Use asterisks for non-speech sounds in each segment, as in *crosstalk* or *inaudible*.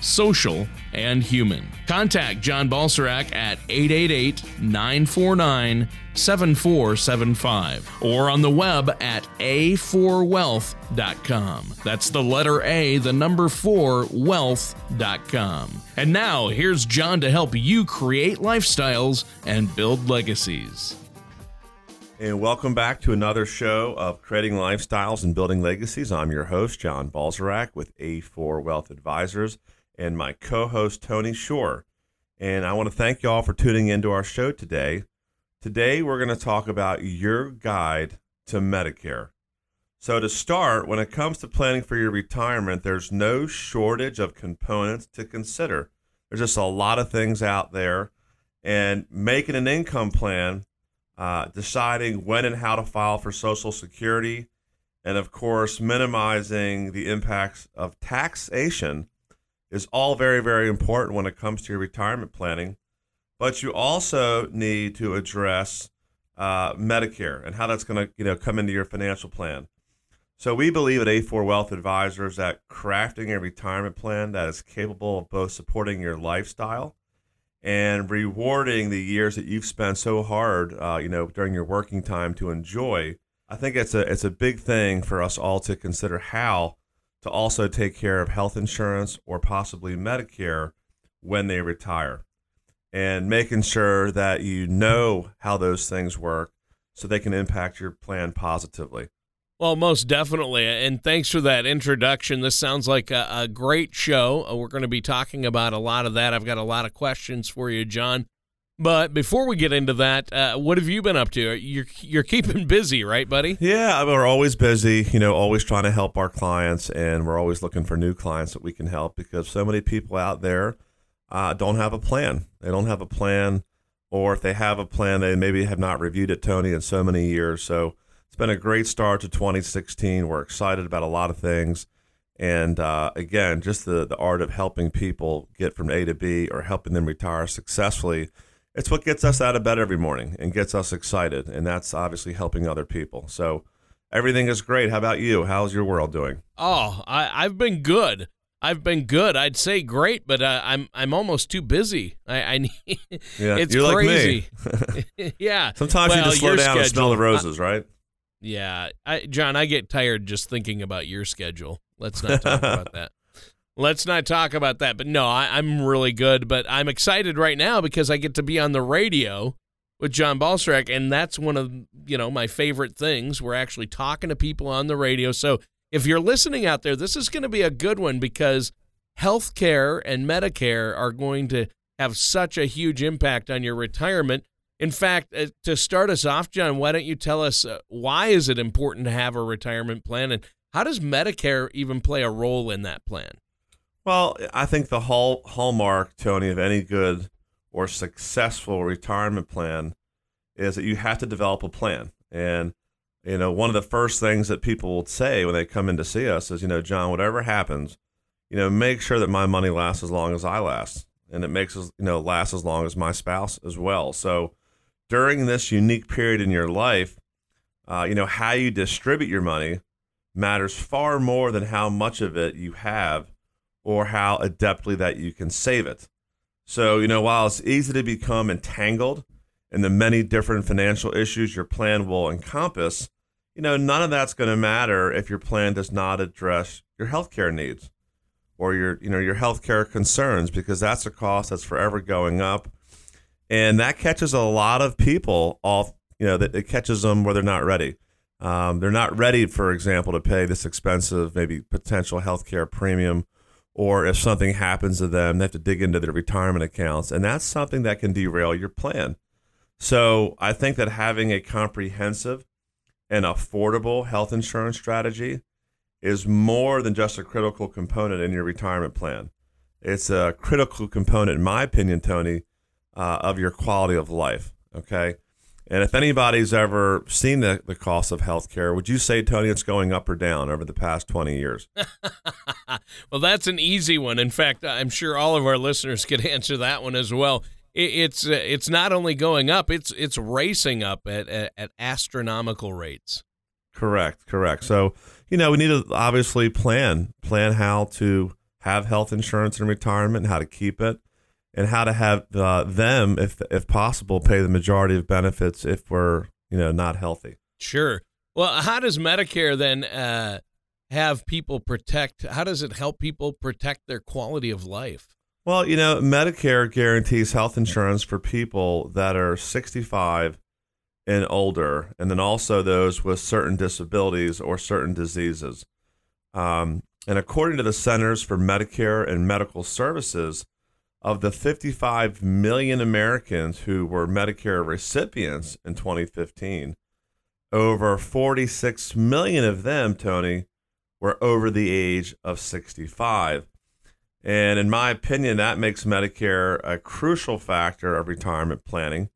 social, and human. Contact John Balserac at 888 949 7475 or on the web at a4wealth.com. That's the letter A, the number 4, wealth.com. And now, here's John to help you create lifestyles and build legacies. And welcome back to another show of Creating Lifestyles and Building Legacies. I'm your host, John Balserac with A4 Wealth Advisors and my co host, Tony Shore. And I want to thank you all for tuning into our show today. Today, we're going to talk about your guide to Medicare. So, to start, when it comes to planning for your retirement, there's no shortage of components to consider. There's just a lot of things out there, and making an income plan uh, deciding when and how to file for Social Security, and of course, minimizing the impacts of taxation is all very, very important when it comes to your retirement planning. But you also need to address uh, Medicare and how that's going to you know come into your financial plan. So we believe at A4 Wealth Advisors that crafting a retirement plan that is capable of both supporting your lifestyle and rewarding the years that you've spent so hard, uh, you know, during your working time to enjoy. I think it's a it's a big thing for us all to consider how to also take care of health insurance or possibly Medicare when they retire, and making sure that you know how those things work so they can impact your plan positively. Well, most definitely. And thanks for that introduction. This sounds like a, a great show. Uh, we're going to be talking about a lot of that. I've got a lot of questions for you, John. But before we get into that, uh, what have you been up to? You're you're keeping busy, right, buddy? Yeah, we're always busy. You know, always trying to help our clients, and we're always looking for new clients that we can help because so many people out there uh, don't have a plan. They don't have a plan, or if they have a plan, they maybe have not reviewed it, Tony, in so many years. So it's been a great start to 2016. We're excited about a lot of things. And uh, again, just the, the art of helping people get from A to B or helping them retire successfully. It's what gets us out of bed every morning and gets us excited. And that's obviously helping other people. So everything is great. How about you? How's your world doing? Oh, I, I've been good. I've been good. I'd say great, but uh, I'm I'm almost too busy. I, I *laughs* need, yeah, it's you're crazy. Like me. *laughs* *laughs* yeah. Sometimes well, you just slow down schedule, and smell the roses, right? Yeah, I, John, I get tired just thinking about your schedule. Let's not talk about that. Let's not talk about that. But no, I, I'm really good. But I'm excited right now because I get to be on the radio with John Balserac, and that's one of you know my favorite things. We're actually talking to people on the radio. So if you're listening out there, this is going to be a good one because healthcare and Medicare are going to have such a huge impact on your retirement. In fact, uh, to start us off, John, why don't you tell us uh, why is it important to have a retirement plan, and how does Medicare even play a role in that plan? Well, I think the hall, hallmark, Tony, of any good or successful retirement plan is that you have to develop a plan. And you know, one of the first things that people will say when they come in to see us is, you know, John, whatever happens, you know, make sure that my money lasts as long as I last, and it makes us, you know, last as long as my spouse as well. So during this unique period in your life, uh, you know, how you distribute your money matters far more than how much of it you have or how adeptly that you can save it. So, you know, while it's easy to become entangled in the many different financial issues your plan will encompass, you know, none of that's going to matter if your plan does not address your healthcare needs or your, you know, your healthcare concerns because that's a cost that's forever going up and that catches a lot of people off. You know, that it catches them where they're not ready. Um, they're not ready, for example, to pay this expensive, maybe potential healthcare premium, or if something happens to them, they have to dig into their retirement accounts, and that's something that can derail your plan. So I think that having a comprehensive and affordable health insurance strategy is more than just a critical component in your retirement plan. It's a critical component, in my opinion, Tony, uh, of your quality of life. Okay. And if anybody's ever seen the, the cost of healthcare, would you say, Tony, it's going up or down over the past 20 years? *laughs* well, that's an easy one. In fact, I'm sure all of our listeners could *laughs* answer that one as well. it's uh, it's not only going up; it's it's racing up at, at, at astronomical rates. Correct, correct. So you know we need to obviously plan plan how to have health insurance in retirement, how to keep it and how to have uh, them, if if possible, pay the majority of benefits if we're you know not healthy. Sure. Well, how does Medicare then uh, have people protect? How does it help people protect their quality of life? Well, you know, Medicare guarantees health insurance for people that are 65 and older, and then also those with certain disabilities or certain diseases. Um, and according to the Centers for Medicare and Medicaid Services, of the 55 million Americans who were Medicare recipients in 2015, over 46 million of them, Tony, were over the age of 65. And in my opinion, that makes Medicare a crucial factor of retirement planning.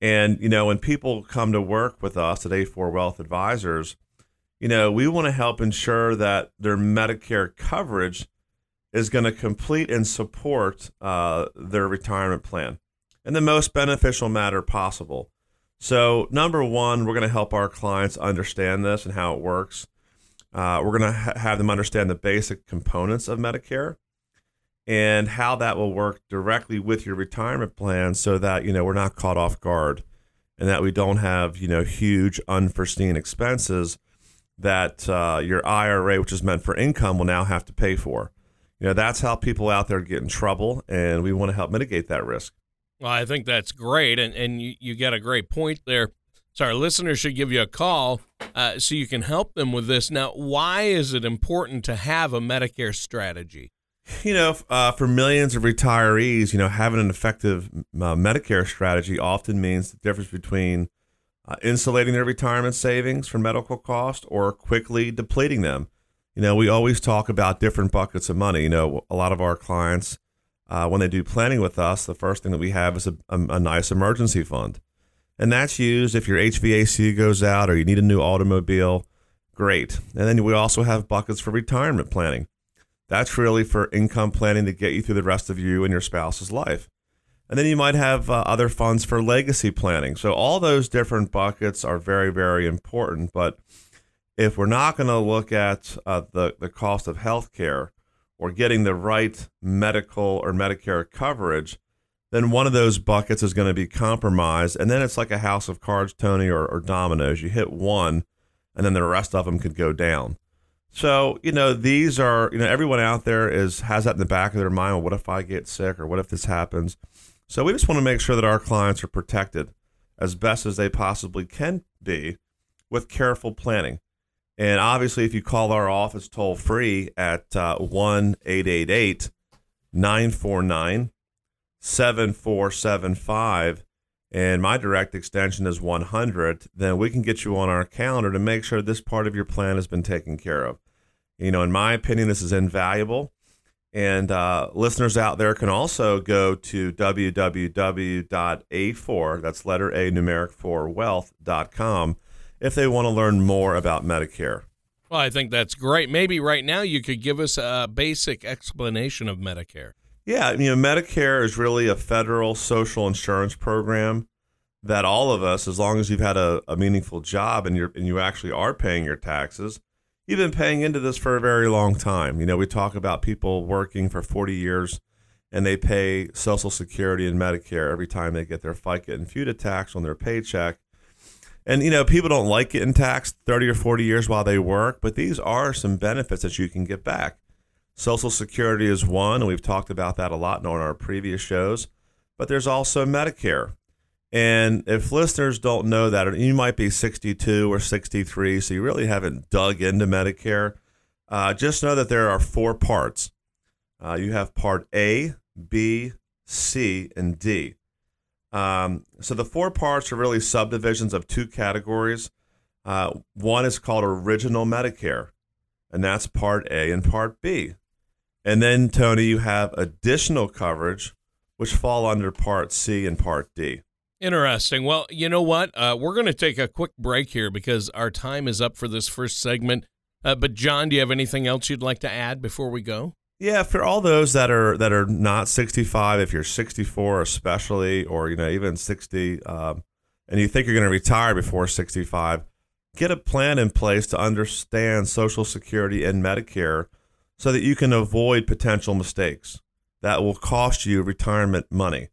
And, you know, when people come to work with us at A4 Wealth Advisors, you know, we want to help ensure that their Medicare coverage is going to complete and support uh, their retirement plan in the most beneficial manner possible. So, number one, we're going to help our clients understand this and how it works. Uh, we're going to ha- have them understand the basic components of Medicare and how that will work directly with your retirement plan so that, you know, we're not caught off guard and that we don't have, you know, huge unforeseen expenses that uh, your IRA, which is meant for income, will now have to pay for you know that's how people out there get in trouble and we want to help mitigate that risk. Well i think that's great and, and you, you got a great point there. So our listeners should give you a call uh, so you can help them with this. Now why is it important to have a medicare strategy? You know uh, for millions of retirees you know having an effective uh, medicare strategy often means the difference between uh, insulating their retirement savings from medical cost or quickly depleting them you know, we always talk about different buckets of money. You know, a lot of our clients, uh, when they do planning with us, the first thing that we have is a, a, a nice emergency fund. And that's used if your HVAC goes out or you need a new automobile. Great. And then we also have buckets for retirement planning. That's really for income planning to get you through the rest of you and your spouse's life. And then you might have uh, other funds for legacy planning. So all those different buckets are very, very important. But if we're not going to look at uh, the, the cost of health care or getting the right medical or Medicare coverage, then one of those buckets is going to be compromised. And then it's like a house of cards, Tony, or, or dominoes. You hit one, and then the rest of them could go down. So, you know, these are, you know, everyone out there is has that in the back of their mind. Well, what if I get sick or what if this happens? So we just want to make sure that our clients are protected as best as they possibly can be with careful planning. And obviously, if you call our office toll free at uh, 1 888 949 7475, and my direct extension is 100, then we can get you on our calendar to make sure this part of your plan has been taken care of. You know, in my opinion, this is invaluable. And uh, listeners out there can also go to www.a4, that's letter A, numeric 4, wealth.com if they want to learn more about Medicare. Well, I think that's great. Maybe right now you could give us a basic explanation of Medicare. Yeah, you know, Medicare is really a federal social insurance program that all of us, as long as you've had a, a meaningful job and you and you actually are paying your taxes, you've been paying into this for a very long time. You know, we talk about people working for 40 years and they pay Social Security and Medicare every time they get their FICA and FUTA tax on their paycheck. And you know, people don't like getting taxed 30 or 40 years while they work, but these are some benefits that you can get back. Social Security is one, and we've talked about that a lot on our previous shows. But there's also Medicare. And if listeners don't know that, you might be 62 or 63, so you really haven't dug into Medicare. Uh, just know that there are four parts. Uh, you have Part A, B, C, and D. Um, so the four parts are really subdivisions of two categories. Uh, one is called Original Medicare, and that's Part A and Part B. And then, Tony, you have additional coverage, which fall under Part C and Part D. Interesting. Well, you know what? Uh, we're going to take a quick break here because our time is up for this first segment. Uh, but John, do you have anything else you'd like to add before we go? Yeah, for all those that are that are not 65, if you're 64 especially, or you know even 60, um, and you think you're going to retire before 65, get a plan in place to understand Social Security and Medicare, so that you can avoid potential mistakes that will cost you retirement money.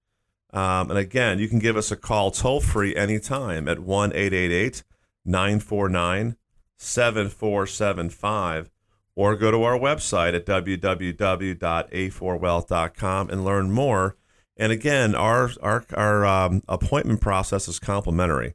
Um, and again, you can give us a call toll free anytime at 1 888 949 7475 or go to our website at www.a4wealth.com and learn more. And again, our our, our um, appointment process is complimentary.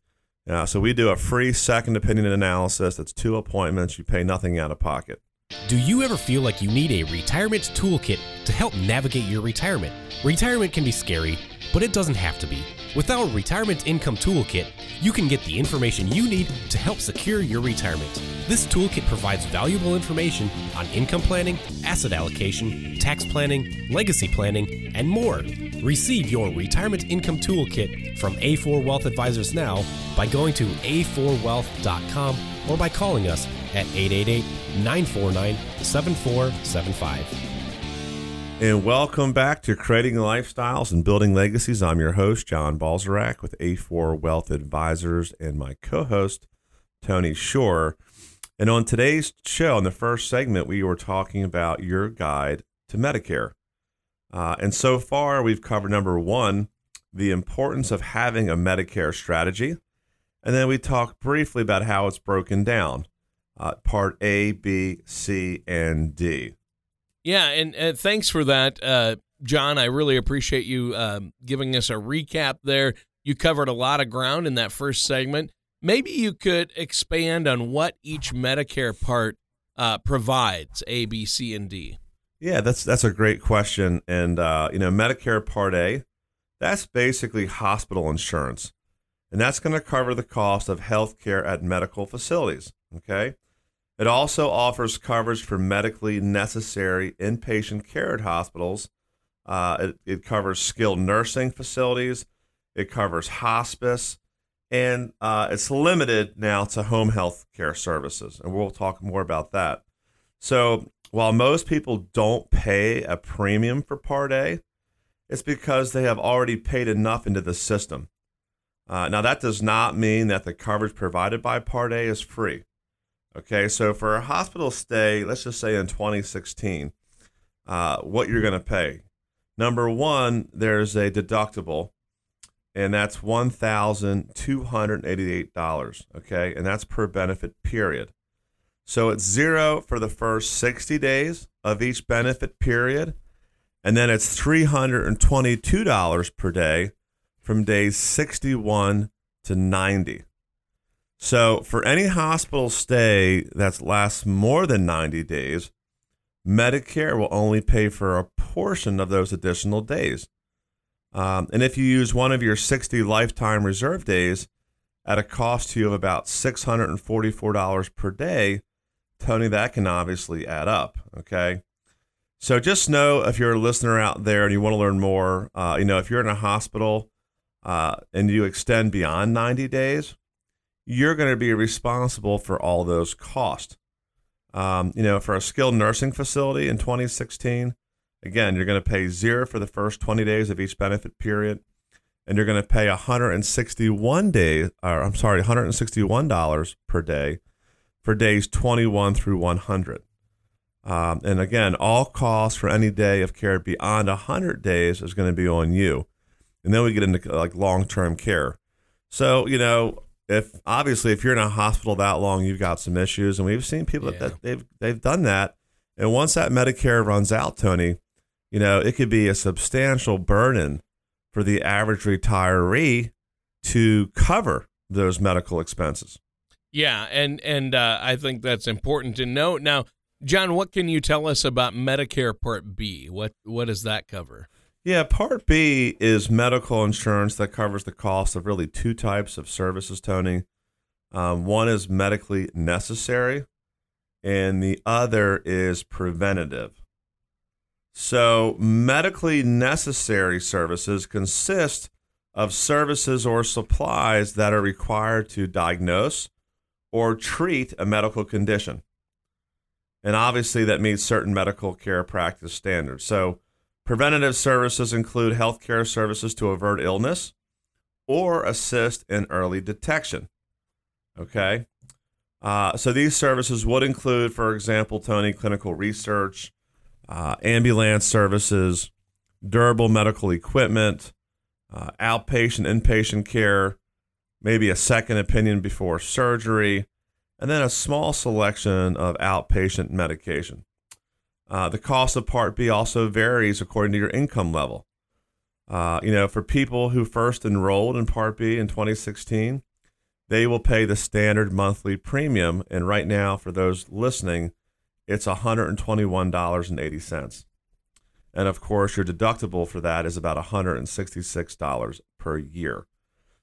Uh, so we do a free second opinion analysis. That's two appointments. You pay nothing out of pocket. Do you ever feel like you need a retirement toolkit to help navigate your retirement? Retirement can be scary, but it doesn't have to be. With our Retirement Income Toolkit, you can get the information you need to help secure your retirement. This toolkit provides valuable information on income planning, asset allocation, tax planning, legacy planning, and more. Receive your Retirement Income Toolkit from A4 Wealth Advisors now by going to a4wealth.com or by calling us at 888 949 7475. And welcome back to Creating Lifestyles and Building Legacies. I'm your host, John Balzarak with A4 Wealth Advisors and my co host, Tony Shore. And on today's show, in the first segment, we were talking about your guide to Medicare. Uh, and so far, we've covered number one, the importance of having a Medicare strategy. And then we talk briefly about how it's broken down uh, part A, B, C, and D. Yeah, and uh, thanks for that, uh, John. I really appreciate you um, giving us a recap there. You covered a lot of ground in that first segment. Maybe you could expand on what each Medicare part uh, provides A, B, C, and D. Yeah, that's that's a great question. And uh, you know, Medicare Part A, that's basically hospital insurance, and that's going to cover the cost of health care at medical facilities. Okay, it also offers coverage for medically necessary inpatient care at hospitals. Uh, it, it, covers skilled nursing facilities. It covers hospice. And uh, it's limited now to home health care services. And we'll talk more about that. So while most people don't pay a premium for Part A, it's because they have already paid enough into the system. Uh, now, that does not mean that the coverage provided by Part A is free. Okay, so for a hospital stay, let's just say in 2016, uh, what you're going to pay. Number one, there's a deductible, and that's $1,288. Okay, and that's per benefit period. So it's zero for the first 60 days of each benefit period, and then it's $322 per day from days 61 to 90. So, for any hospital stay that lasts more than 90 days, Medicare will only pay for a portion of those additional days. Um, and if you use one of your 60 lifetime reserve days at a cost to you of about $644 per day, Tony, that can obviously add up. Okay. So just know if you're a listener out there and you want to learn more, uh, you know, if you're in a hospital uh, and you extend beyond 90 days, you're going to be responsible for all those costs. Um, you know, for a skilled nursing facility in 2016, again, you're going to pay zero for the first 20 days of each benefit period, and you're going to pay 161 days, or I'm sorry, 161 dollars per day for days 21 through 100. Um, and again, all costs for any day of care beyond 100 days is going to be on you. And then we get into like long-term care. So, you know, if obviously if you're in a hospital that long, you've got some issues, and we've seen people yeah. that they've they've done that. And once that Medicare runs out, Tony, you know it could be a substantial burden for the average retiree to cover those medical expenses. Yeah, and and uh, I think that's important to note. Now, John, what can you tell us about Medicare Part B? What what does that cover? Yeah, Part B is medical insurance that covers the cost of really two types of services, Tony. Um, one is medically necessary, and the other is preventative. So, medically necessary services consist of services or supplies that are required to diagnose or treat a medical condition. And obviously, that meets certain medical care practice standards. So, preventative services include healthcare services to avert illness or assist in early detection. Okay. Uh, so, these services would include, for example, Tony, clinical research, uh, ambulance services, durable medical equipment, uh, outpatient, inpatient care, maybe a second opinion before surgery, and then a small selection of outpatient medication. Uh, the cost of Part B also varies according to your income level. Uh, you know, for people who first enrolled in Part B in 2016, they will pay the standard monthly premium. And right now, for those listening, it's $121.80. And of course, your deductible for that is about $166 per year.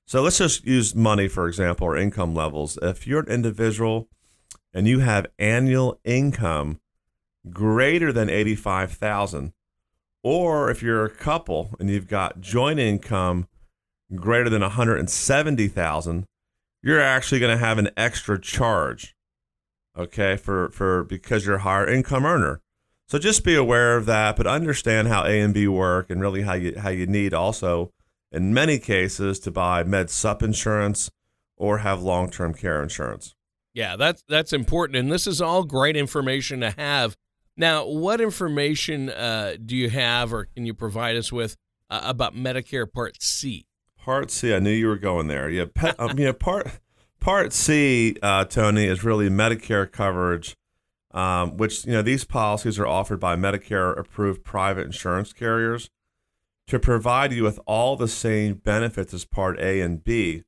So let's just use money, for example, or income levels. If you're an individual and you have annual income greater than 85,000, or if you're a couple and you've got joint income greater than 170,000, you're actually going to have an extra charge. Okay, for for because you're a higher income earner. So just be aware of that, but understand how A and B work and really how you how you need also in many cases to buy med sup insurance or have long-term care insurance. Yeah, that's that's important and this is all great information to have. Now, what information uh, do you have or can you provide us with uh, about Medicare Part C? Part C, I knew you were going there. Yeah, pe- *laughs* um, yeah part Part C, uh, Tony, is really Medicare coverage um, which you know these policies are offered by Medicare approved private insurance carriers to provide you with all the same benefits as Part A and B.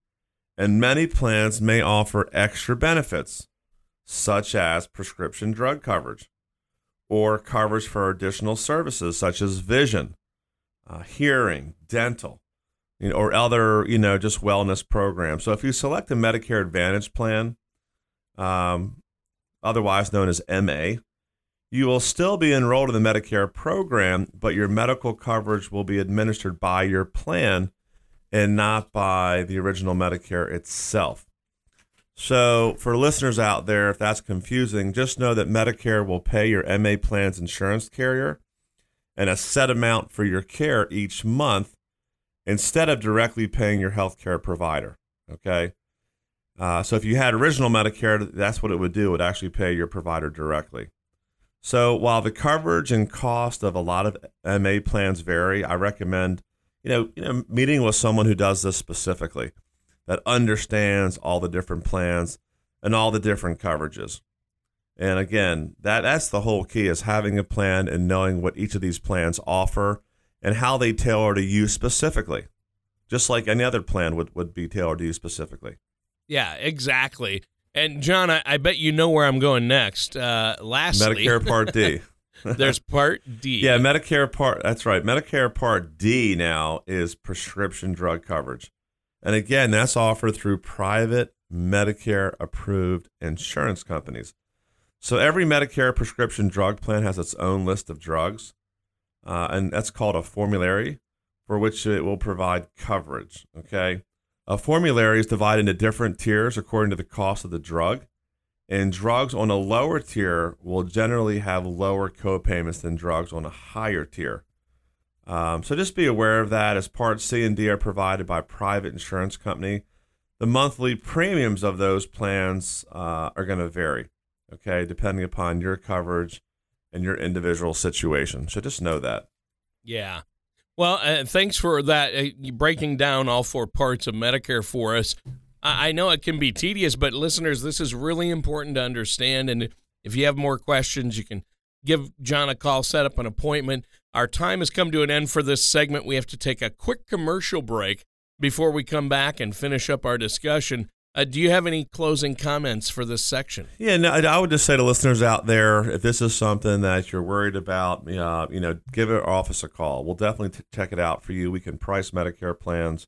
And many plans may offer extra benefits, such as prescription drug coverage or coverage for additional services such as vision, uh, hearing, dental, you know, or other, you know, just wellness programs. So if you select a Medicare Advantage plan, um, otherwise known as MA, you will still be enrolled in the Medicare program, but your medical coverage will be administered by your plan and not by the original Medicare itself. So, for listeners out there, if that's confusing, just know that Medicare will pay your MA plan's insurance carrier and a set amount for your care each month instead of directly paying your healthcare provider. Okay. Uh, so if you had original Medicare, that's what it would do. It would actually pay your provider directly. So while the coverage and cost of a lot of MA plans vary, I recommend you know, you know meeting with someone who does this specifically, that understands all the different plans and all the different coverages. And again, that that's the whole key is having a plan and knowing what each of these plans offer and how they tailor to you specifically, just like any other plan would, would be tailored to you specifically. Yeah, exactly. And John, I, I bet you know where I'm going next. Uh, lastly, Medicare Part D. *laughs* there's Part D. Yeah, Medicare Part. That's right. Medicare Part D now is prescription drug coverage, and again, that's offered through private Medicare approved insurance companies. So every Medicare prescription drug plan has its own list of drugs, uh, and that's called a formulary, for which it will provide coverage. Okay. A formulary is divided into different tiers according to the cost of the drug. And drugs on a lower tier will generally have lower copayments than drugs on a higher tier. Um, so just be aware of that. As Part C and D are provided by private insurance company, the monthly premiums of those plans uh, are going to vary. Okay, depending upon your coverage and your individual situation. So just know that. Yeah. Well, uh, thanks for that, uh, breaking down all four parts of Medicare for us. I-, I know it can be tedious, but listeners, this is really important to understand. And if you have more questions, you can give John a call, set up an appointment. Our time has come to an end for this segment. We have to take a quick commercial break before we come back and finish up our discussion. Uh, do you have any closing comments for this section? Yeah, no, I would just say to listeners out there, if this is something that you're worried about, uh, you know, give our office a call. We'll definitely t- check it out for you. We can price Medicare plans.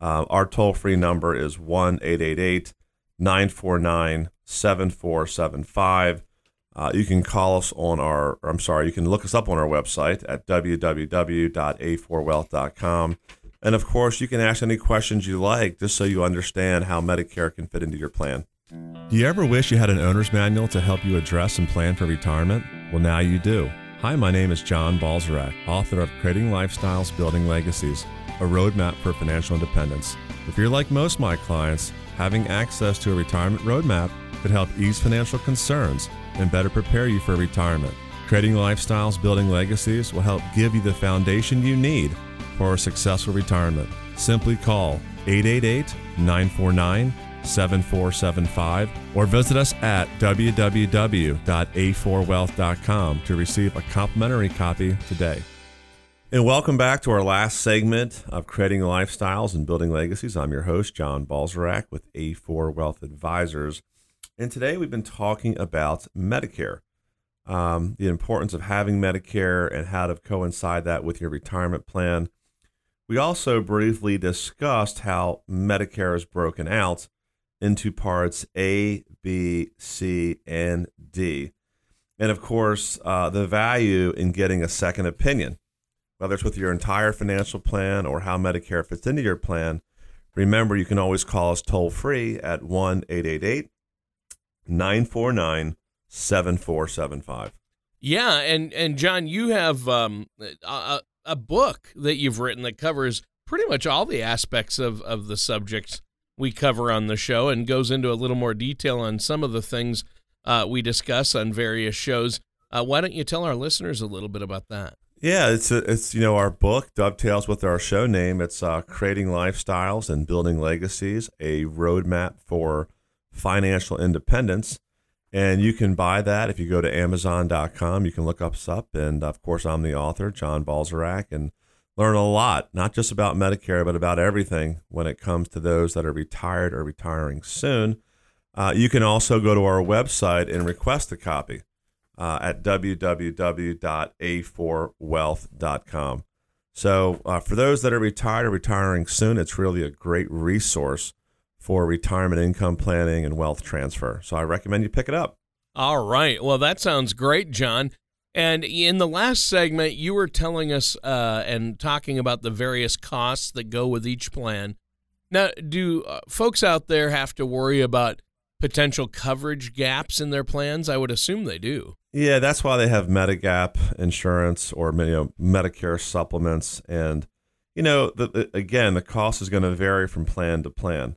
Uh, our toll free number is 1 888 949 7475. Uh, you can call us on our, I'm sorry, you can look us up on our website at www.a4wealth.com And of course, you can ask any questions you like just so you understand how Medicare can fit into your plan. Do you ever wish you had an owner's manual to help you address and plan for retirement? Well, now you do. Hi, my name is John Balzarak, author of Creating Lifestyles, Building Legacies, a roadmap for financial independence. If you're like most of my clients, having access to a retirement roadmap could help ease financial concerns and better prepare you for retirement. Creating Lifestyles, Building Legacies will help give you the foundation you need for a successful retirement. Simply call 888 949 7475 or visit us at www.a4wealth.com to receive a complimentary copy today. And welcome back to our last segment of Creating Lifestyles and Building Legacies. I'm your host, John Balzarak with A4 Wealth Advisors. And today we've been talking about Medicare, um, the importance of having Medicare and how to coincide that with your retirement plan. We also briefly discussed how Medicare is broken out into parts A, B, C, and D. And of course, uh, the value in getting a second opinion, whether it's with your entire financial plan or how Medicare fits into your plan. Remember, you can always call us toll free at 1 888 949 7475. Yeah, and and John, you have um, a, a book that you've written that covers pretty much all the aspects of of the subjects we cover on the show, and goes into a little more detail on some of the things uh, we discuss on various shows. Uh, why don't you tell our listeners a little bit about that? Yeah, it's a, it's you know our book dovetails with our show name. It's uh, creating lifestyles and building legacies, a roadmap for financial independence. And you can buy that if you go to Amazon.com. You can look us up. And of course, I'm the author, John Balzarak, and learn a lot, not just about Medicare, but about everything when it comes to those that are retired or retiring soon. Uh, you can also go to our website and request a copy uh, at www.a4wealth.com. So, uh, for those that are retired or retiring soon, it's really a great resource for retirement income planning and wealth transfer. So I recommend you pick it up. All right. Well, that sounds great, John. And in the last segment, you were telling us uh, and talking about the various costs that go with each plan. Now, do uh, folks out there have to worry about potential coverage gaps in their plans? I would assume they do. Yeah, that's why they have Medigap insurance or you know, Medicare supplements. And, you know, the, the, again, the cost is going to vary from plan to plan.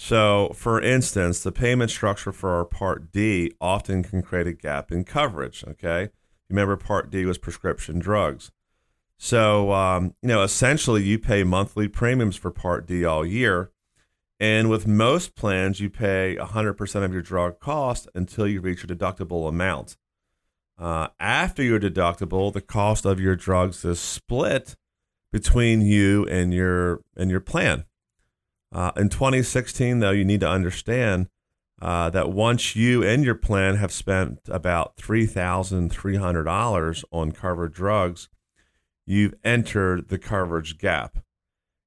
So, for instance, the payment structure for our Part D often can create a gap in coverage. Okay. Remember, Part D was prescription drugs. So, um, you know, essentially, you pay monthly premiums for Part D all year. And with most plans, you pay 100% of your drug cost until you reach your deductible amount. Uh, after your deductible, the cost of your drugs is split between you and your and your plan. Uh, in 2016, though, you need to understand uh, that once you and your plan have spent about $3,300 on covered drugs, you've entered the coverage gap.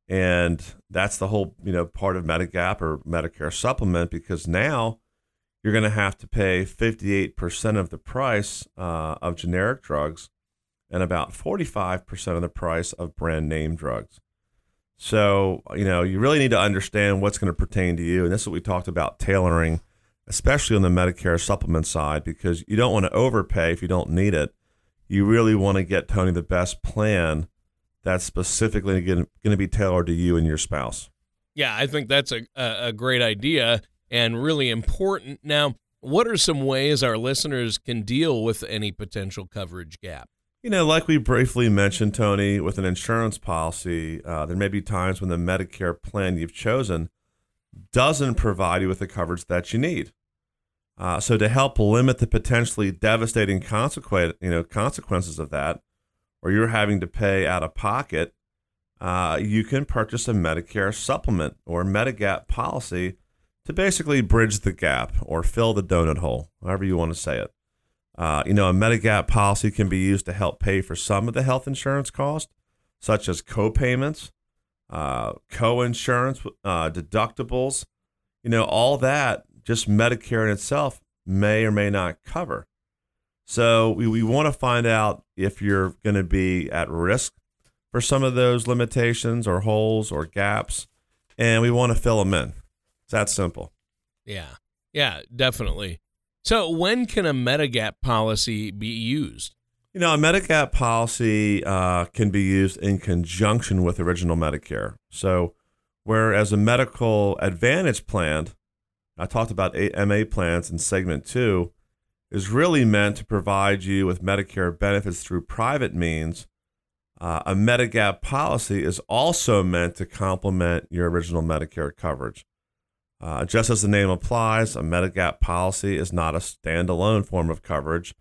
And that's the whole, you know, part of Medigap or Medicare supplement because now you're going to have to pay 58% of the price uh, of generic drugs and about 45% of the price of brand name drugs. So, you know, you really need to understand what's going to pertain to you. And this is what we talked about tailoring, especially on the Medicare supplement side, because you don't want to overpay if you don't need it. You really want to get, Tony, the best plan that's specifically going to be tailored to you and your spouse. Yeah, I think that's a, a great idea and really important. Now, what are some ways our listeners can deal with any potential coverage gap? You know, like we briefly mentioned, Tony, with an insurance policy, uh, there may be times when the Medicare plan you've chosen doesn't provide you with the coverage that you need. Uh, so, to help limit the potentially devastating consequence, you know, consequences of that, or you're having to pay out of pocket, uh, you can purchase a Medicare supplement or Medigap policy to basically bridge the gap or fill the donut hole, however you want to say it. Uh, you know, a Medigap policy can be used to help pay for some of the health insurance costs, such as co-payments, uh, co-insurance, uh, deductibles. You know, all that just Medicare in itself may or may not cover. So we, we want to find out if you're going to be at risk for some of those limitations or holes or gaps, and we want to fill them in. It's that simple. Yeah. Yeah, definitely. So, when can a Medigap policy be used? You know, a Medigap policy uh, can be used in conjunction with original Medicare. So, whereas a medical advantage plan, I talked about MA plans in segment two, is really meant to provide you with Medicare benefits through private means. Uh, a Medigap policy is also meant to complement your original Medicare coverage. Uh, just as the name applies, a Medigap policy is not a standalone form of coverage.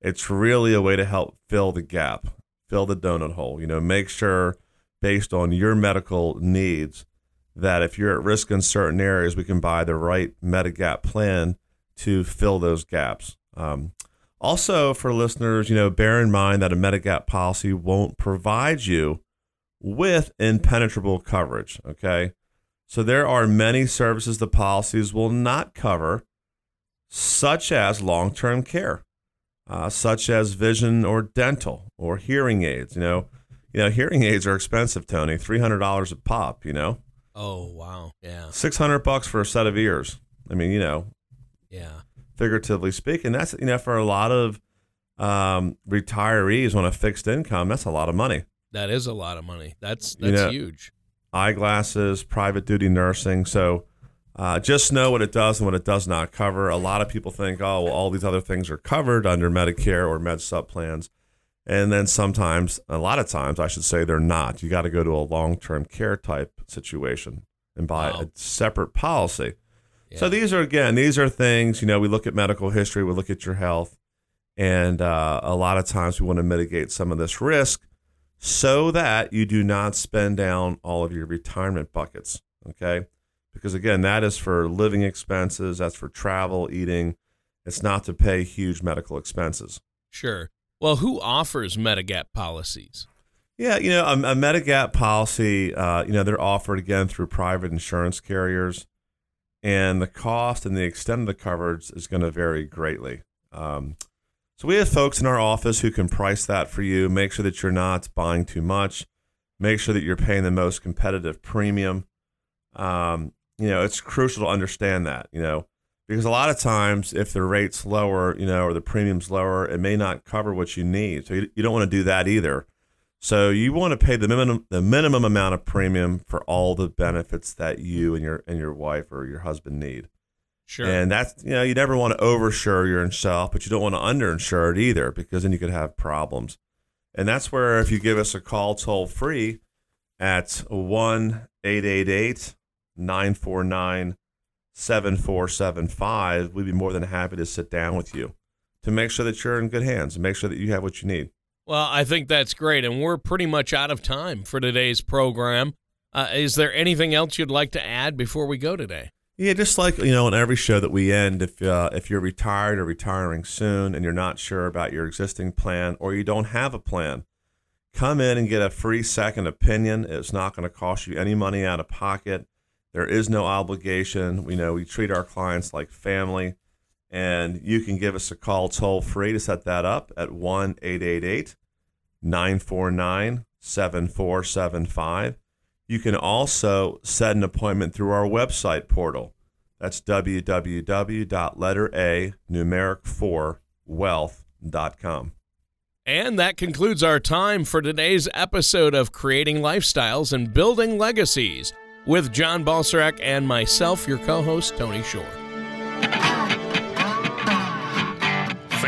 It's really a way to help fill the gap, fill the donut hole. You know, make sure based on your medical needs that if you're at risk in certain areas, we can buy the right Medigap plan to fill those gaps. Um, also, for listeners, you know, bear in mind that a Medigap policy won't provide you with impenetrable coverage. Okay. So there are many services the policies will not cover, such as long term care, uh, such as vision or dental or hearing aids. You know, you know, hearing aids are expensive, Tony. Three hundred dollars a pop. You know. Oh wow, yeah. Six hundred bucks for a set of ears. I mean, you know. Yeah. Figuratively speaking, that's you know for a lot of um, retirees on a fixed income, that's a lot of money. That is a lot of money. That's that's You know, huge. Eyeglasses, private duty nursing. So uh, just know what it does and what it does not cover. A lot of people think, oh, well, all these other things are covered under Medicare or Med Sub plans. And then sometimes, a lot of times, I should say they're not. You got to go to a long term care type situation and buy Wow. a separate policy. So these are, again, these are things, you know, we look at medical history, we look at your health. And uh, a lot of times we want to mitigate some of this risk so that you do not spend down all of your retirement buckets. Okay. Because again, that is for living expenses, that's for travel, eating. It's not to pay huge medical expenses. Sure. Well, who offers Medigap policies? Yeah, you know, a, a Medigap policy, uh, you know, they're offered again through private insurance carriers, and the cost and the extent of the coverage is going to vary greatly. Um, so we have folks in our office who can price that for you, make sure that you're not buying too much, make sure that you're paying the most competitive premium. Um, you know, it's crucial to understand that, you know, because a lot of times if the rate's lower, you know, or the premium's lower, it may not cover what you need. So you, you don't want to do that either. So you want to pay the minimum the minimum amount of premium for all the benefits that you and your and your wife or your husband need. Sure. And that's you know you never want to overinsure yourself, but you don't want to underinsure it either because then you could have problems. And that's where if you give us a call toll free at one eight eight eight nine four nine seven four seven five, we'd be more than happy to sit down with you to make sure that you're in good hands and make sure that you have what you need. Well, I think that's great, and we're pretty much out of time for today's program. Uh, is there anything else you'd like to add before we go today? Yeah, just like you know, in every show that we end, if uh, if you're retired or retiring soon, and you're not sure about your existing plan, or you don't have a plan, come in and get a free second opinion. It's not going to cost you any money out of pocket. There is no obligation. We know we treat our clients like family, and you can give us a call toll free to set that up at 1 888 949 7475. You can also set an appointment through our website portal. That's www.lettera numeric 4 wealth.com. And that concludes our time for today's episode of Creating Lifestyles and Building Legacies with John Balsarac and myself, your co host, Tony Shore.